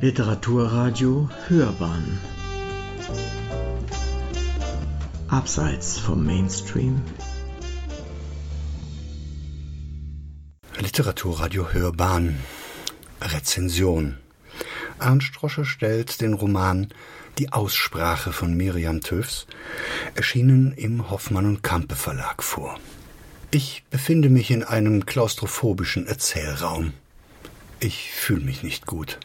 Literaturradio Hörbahn Abseits vom Mainstream Literaturradio Hörbahn Rezension Ernst Rosche stellt den Roman Die Aussprache von Miriam Töfs, erschienen im Hoffmann und Kampe Verlag vor. Ich befinde mich in einem klaustrophobischen Erzählraum. Ich fühle mich nicht gut.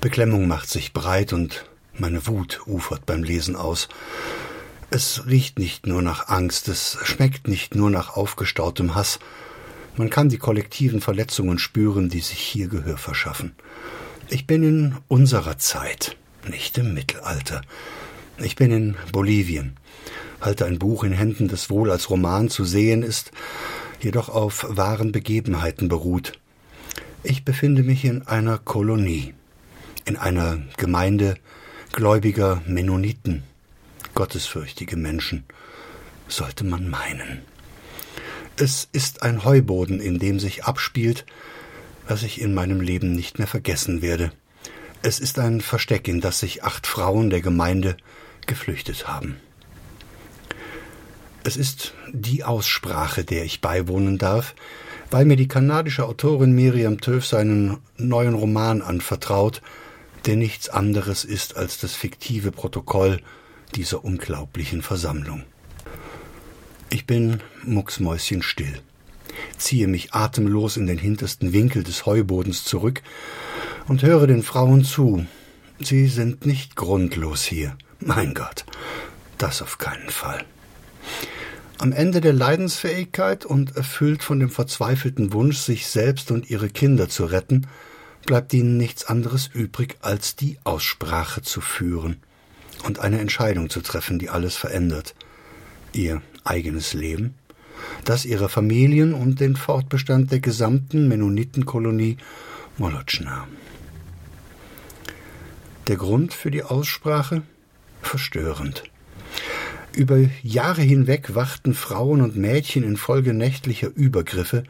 Beklemmung macht sich breit und meine Wut ufert beim Lesen aus. Es riecht nicht nur nach Angst, es schmeckt nicht nur nach aufgestautem Hass. Man kann die kollektiven Verletzungen spüren, die sich hier Gehör verschaffen. Ich bin in unserer Zeit, nicht im Mittelalter. Ich bin in Bolivien, halte ein Buch in Händen, das wohl als Roman zu sehen ist, jedoch auf wahren Begebenheiten beruht. Ich befinde mich in einer Kolonie, in einer Gemeinde gläubiger Mennoniten, gottesfürchtige Menschen, sollte man meinen. Es ist ein Heuboden, in dem sich abspielt, was ich in meinem Leben nicht mehr vergessen werde. Es ist ein Versteck, in das sich acht Frauen der Gemeinde geflüchtet haben. Es ist die Aussprache, der ich beiwohnen darf, weil mir die kanadische Autorin Miriam Töf seinen neuen Roman anvertraut, der nichts anderes ist als das fiktive Protokoll dieser unglaublichen Versammlung. Ich bin mucksmäuschenstill ziehe mich atemlos in den hintersten Winkel des Heubodens zurück und höre den Frauen zu. Sie sind nicht grundlos hier. Mein Gott, das auf keinen Fall. Am Ende der Leidensfähigkeit und erfüllt von dem verzweifelten Wunsch, sich selbst und ihre Kinder zu retten, bleibt ihnen nichts anderes übrig, als die Aussprache zu führen und eine Entscheidung zu treffen, die alles verändert. Ihr eigenes Leben das ihrer Familien und den Fortbestand der gesamten Mennonitenkolonie Molotschna. Der Grund für die Aussprache? Verstörend. Über Jahre hinweg wachten Frauen und Mädchen infolge nächtlicher Übergriffe,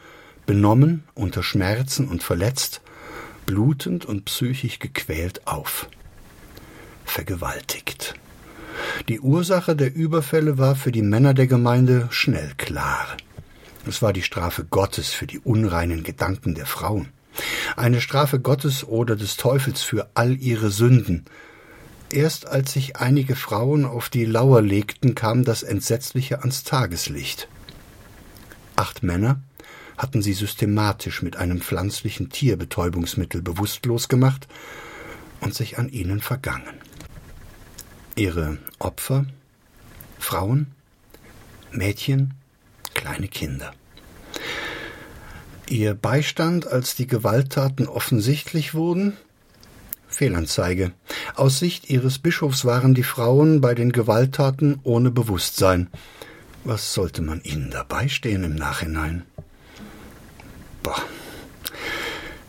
benommen, unter Schmerzen und verletzt, blutend und psychisch gequält auf. Vergewaltigt. Die Ursache der Überfälle war für die Männer der Gemeinde schnell klar. Es war die Strafe Gottes für die unreinen Gedanken der Frauen. Eine Strafe Gottes oder des Teufels für all ihre Sünden. Erst als sich einige Frauen auf die Lauer legten, kam das Entsetzliche ans Tageslicht. Acht Männer hatten sie systematisch mit einem pflanzlichen Tierbetäubungsmittel bewusstlos gemacht und sich an ihnen vergangen. Ihre Opfer Frauen, Mädchen, kleine Kinder. Ihr Beistand, als die Gewalttaten offensichtlich wurden? Fehlanzeige. Aus Sicht ihres Bischofs waren die Frauen bei den Gewalttaten ohne Bewusstsein. Was sollte man ihnen dabei stehen im Nachhinein? Boah.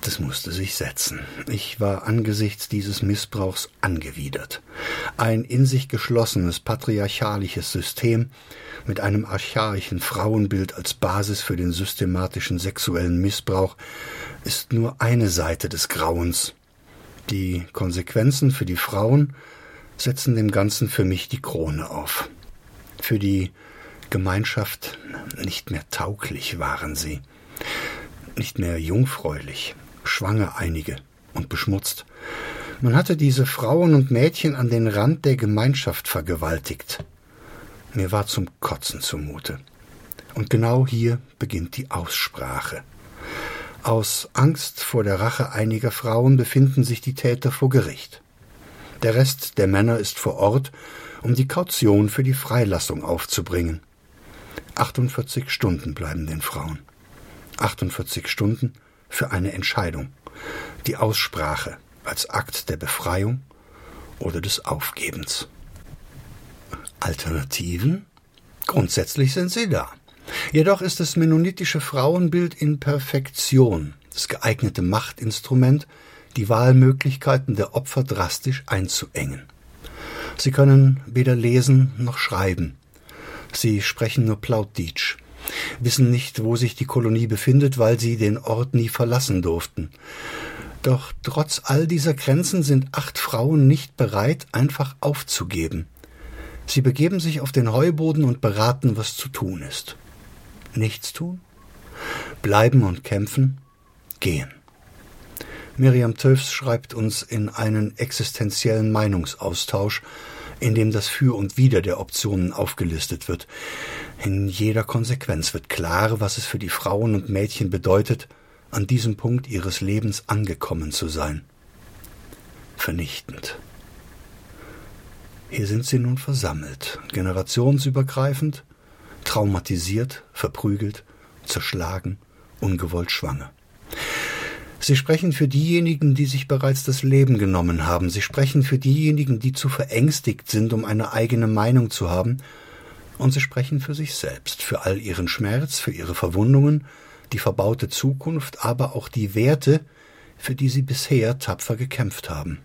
Das musste sich setzen. Ich war angesichts dieses Missbrauchs angewidert. Ein in sich geschlossenes patriarchalisches System mit einem archaischen Frauenbild als Basis für den systematischen sexuellen Missbrauch ist nur eine Seite des Grauens. Die Konsequenzen für die Frauen setzen dem Ganzen für mich die Krone auf. Für die Gemeinschaft nicht mehr tauglich waren sie, nicht mehr jungfräulich, schwanger einige und beschmutzt. Man hatte diese Frauen und Mädchen an den Rand der Gemeinschaft vergewaltigt. Mir war zum Kotzen zumute. Und genau hier beginnt die Aussprache. Aus Angst vor der Rache einiger Frauen befinden sich die Täter vor Gericht. Der Rest der Männer ist vor Ort, um die Kaution für die Freilassung aufzubringen. 48 Stunden bleiben den Frauen. 48 Stunden für eine Entscheidung, die Aussprache als Akt der Befreiung oder des Aufgebens. Alternativen? Grundsätzlich sind sie da. Jedoch ist das mennonitische Frauenbild in Perfektion das geeignete Machtinstrument, die Wahlmöglichkeiten der Opfer drastisch einzuengen. Sie können weder lesen noch schreiben. Sie sprechen nur Plautdeutsch, wissen nicht, wo sich die Kolonie befindet, weil sie den Ort nie verlassen durften. Doch trotz all dieser Grenzen sind acht Frauen nicht bereit, einfach aufzugeben. Sie begeben sich auf den Heuboden und beraten, was zu tun ist. Nichts tun? Bleiben und kämpfen? Gehen. Miriam Töfs schreibt uns in einen existenziellen Meinungsaustausch, in dem das Für und Wider der Optionen aufgelistet wird. In jeder Konsequenz wird klar, was es für die Frauen und Mädchen bedeutet, an diesem Punkt ihres Lebens angekommen zu sein. Vernichtend. Hier sind sie nun versammelt, generationsübergreifend, traumatisiert, verprügelt, zerschlagen, ungewollt schwanger. Sie sprechen für diejenigen, die sich bereits das Leben genommen haben. Sie sprechen für diejenigen, die zu verängstigt sind, um eine eigene Meinung zu haben. Und sie sprechen für sich selbst, für all ihren Schmerz, für ihre Verwundungen, die verbaute Zukunft, aber auch die Werte, für die sie bisher tapfer gekämpft haben.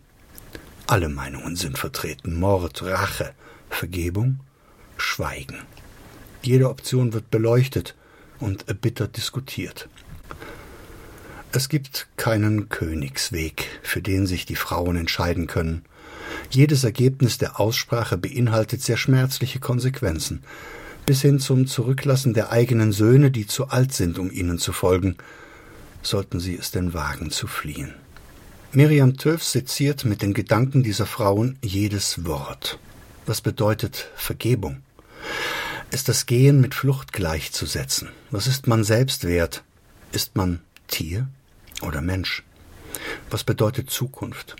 Alle Meinungen sind vertreten. Mord, Rache, Vergebung, Schweigen. Jede Option wird beleuchtet und erbittert diskutiert. Es gibt keinen Königsweg, für den sich die Frauen entscheiden können. Jedes Ergebnis der Aussprache beinhaltet sehr schmerzliche Konsequenzen, bis hin zum Zurücklassen der eigenen Söhne, die zu alt sind, um ihnen zu folgen, sollten sie es denn wagen zu fliehen. Miriam Töf seziert mit den Gedanken dieser Frauen jedes Wort. Was bedeutet Vergebung? Ist das Gehen mit Flucht gleichzusetzen? Was ist man selbst wert? Ist man Tier? oder Mensch? Was bedeutet Zukunft?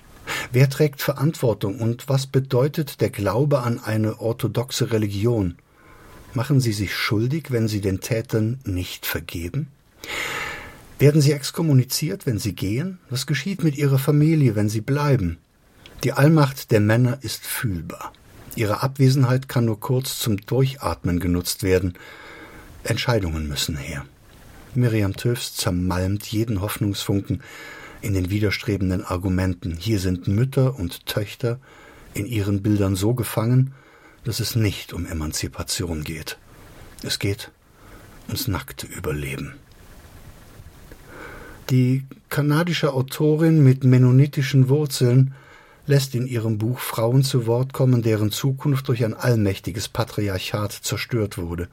Wer trägt Verantwortung und was bedeutet der Glaube an eine orthodoxe Religion? Machen Sie sich schuldig, wenn Sie den Tätern nicht vergeben? Werden Sie exkommuniziert, wenn Sie gehen? Was geschieht mit Ihrer Familie, wenn Sie bleiben? Die Allmacht der Männer ist fühlbar. Ihre Abwesenheit kann nur kurz zum Durchatmen genutzt werden. Entscheidungen müssen her. Miriam Töfs zermalmt jeden Hoffnungsfunken in den widerstrebenden Argumenten. Hier sind Mütter und Töchter in ihren Bildern so gefangen, dass es nicht um Emanzipation geht. Es geht ums nackte Überleben. Die kanadische Autorin mit mennonitischen Wurzeln lässt in ihrem Buch Frauen zu Wort kommen, deren Zukunft durch ein allmächtiges Patriarchat zerstört wurde.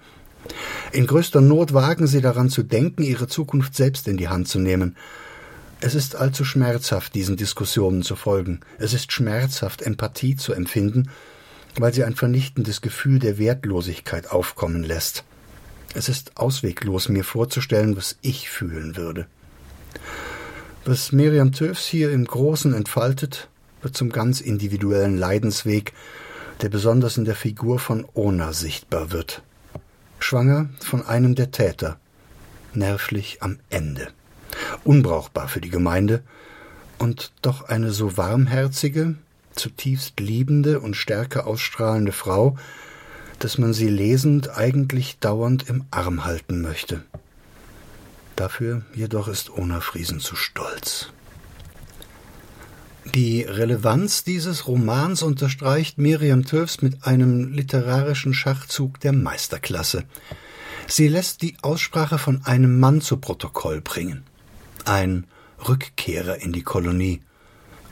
In größter Not wagen sie daran zu denken, ihre Zukunft selbst in die Hand zu nehmen. Es ist allzu schmerzhaft, diesen Diskussionen zu folgen. Es ist schmerzhaft, Empathie zu empfinden, weil sie ein vernichtendes Gefühl der Wertlosigkeit aufkommen lässt. Es ist ausweglos, mir vorzustellen, was ich fühlen würde. Was Miriam Töfs hier im Großen entfaltet, wird zum ganz individuellen Leidensweg, der besonders in der Figur von Ona sichtbar wird schwanger von einem der Täter, nervlich am Ende, unbrauchbar für die Gemeinde, und doch eine so warmherzige, zutiefst liebende und Stärke ausstrahlende Frau, dass man sie lesend eigentlich dauernd im Arm halten möchte. Dafür jedoch ist Ona Friesen zu stolz. Die Relevanz dieses Romans unterstreicht Miriam Töfs mit einem literarischen Schachzug der Meisterklasse. Sie lässt die Aussprache von einem Mann zu Protokoll bringen. Ein Rückkehrer in die Kolonie,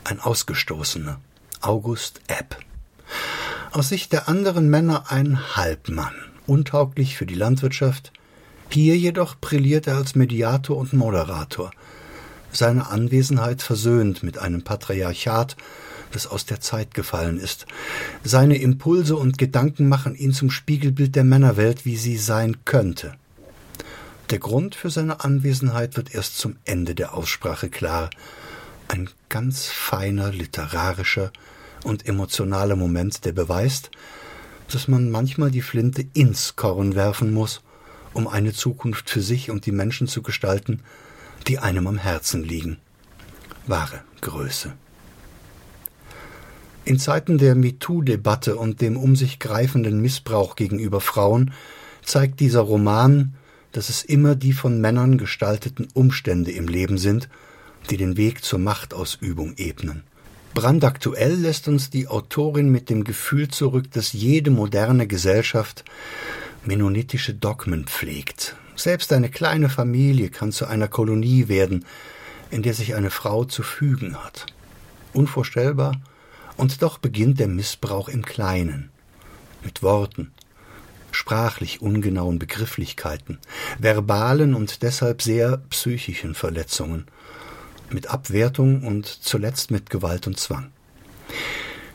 ein Ausgestoßener, August Epp. Aus Sicht der anderen Männer ein Halbmann, untauglich für die Landwirtschaft. Hier jedoch brilliert er als Mediator und Moderator – seine Anwesenheit versöhnt mit einem Patriarchat, das aus der Zeit gefallen ist. Seine Impulse und Gedanken machen ihn zum Spiegelbild der Männerwelt, wie sie sein könnte. Der Grund für seine Anwesenheit wird erst zum Ende der Aussprache klar. Ein ganz feiner literarischer und emotionaler Moment, der beweist, dass man manchmal die Flinte ins Korn werfen muss, um eine Zukunft für sich und die Menschen zu gestalten, die einem am Herzen liegen. Wahre Größe. In Zeiten der MeToo-Debatte und dem um sich greifenden Missbrauch gegenüber Frauen zeigt dieser Roman, dass es immer die von Männern gestalteten Umstände im Leben sind, die den Weg zur Machtausübung ebnen. Brandaktuell lässt uns die Autorin mit dem Gefühl zurück, dass jede moderne Gesellschaft mennonitische Dogmen pflegt, selbst eine kleine Familie kann zu einer Kolonie werden, in der sich eine Frau zu fügen hat. Unvorstellbar, und doch beginnt der Missbrauch im Kleinen, mit Worten, sprachlich ungenauen Begrifflichkeiten, verbalen und deshalb sehr psychischen Verletzungen, mit Abwertung und zuletzt mit Gewalt und Zwang.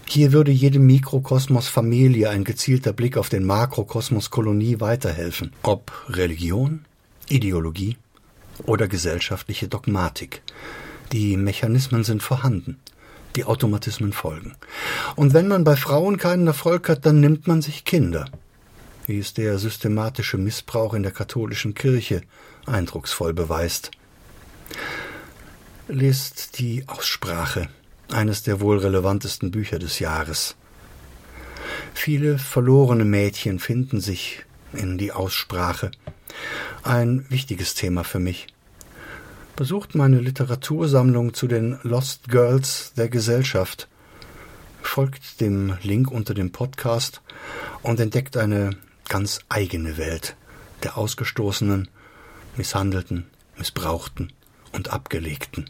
Hier würde jedem Mikrokosmos Familie ein gezielter Blick auf den Makrokosmos Kolonie weiterhelfen, ob Religion, Ideologie oder gesellschaftliche Dogmatik. Die Mechanismen sind vorhanden, die Automatismen folgen. Und wenn man bei Frauen keinen Erfolg hat, dann nimmt man sich Kinder, wie es der systematische Missbrauch in der katholischen Kirche eindrucksvoll beweist. Lest die Aussprache, eines der wohl relevantesten Bücher des Jahres. Viele verlorene Mädchen finden sich in die Aussprache. Ein wichtiges Thema für mich. Besucht meine Literatursammlung zu den Lost Girls der Gesellschaft. Folgt dem Link unter dem Podcast und entdeckt eine ganz eigene Welt der Ausgestoßenen, Misshandelten, Missbrauchten und Abgelegten.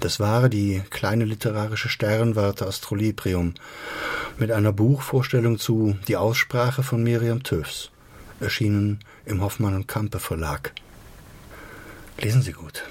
Das war die kleine literarische Sternwarte Astrolibrium mit einer Buchvorstellung zu Die Aussprache von Miriam Töfs, erschienen im Hoffmann und Kampe Verlag. Lesen Sie gut.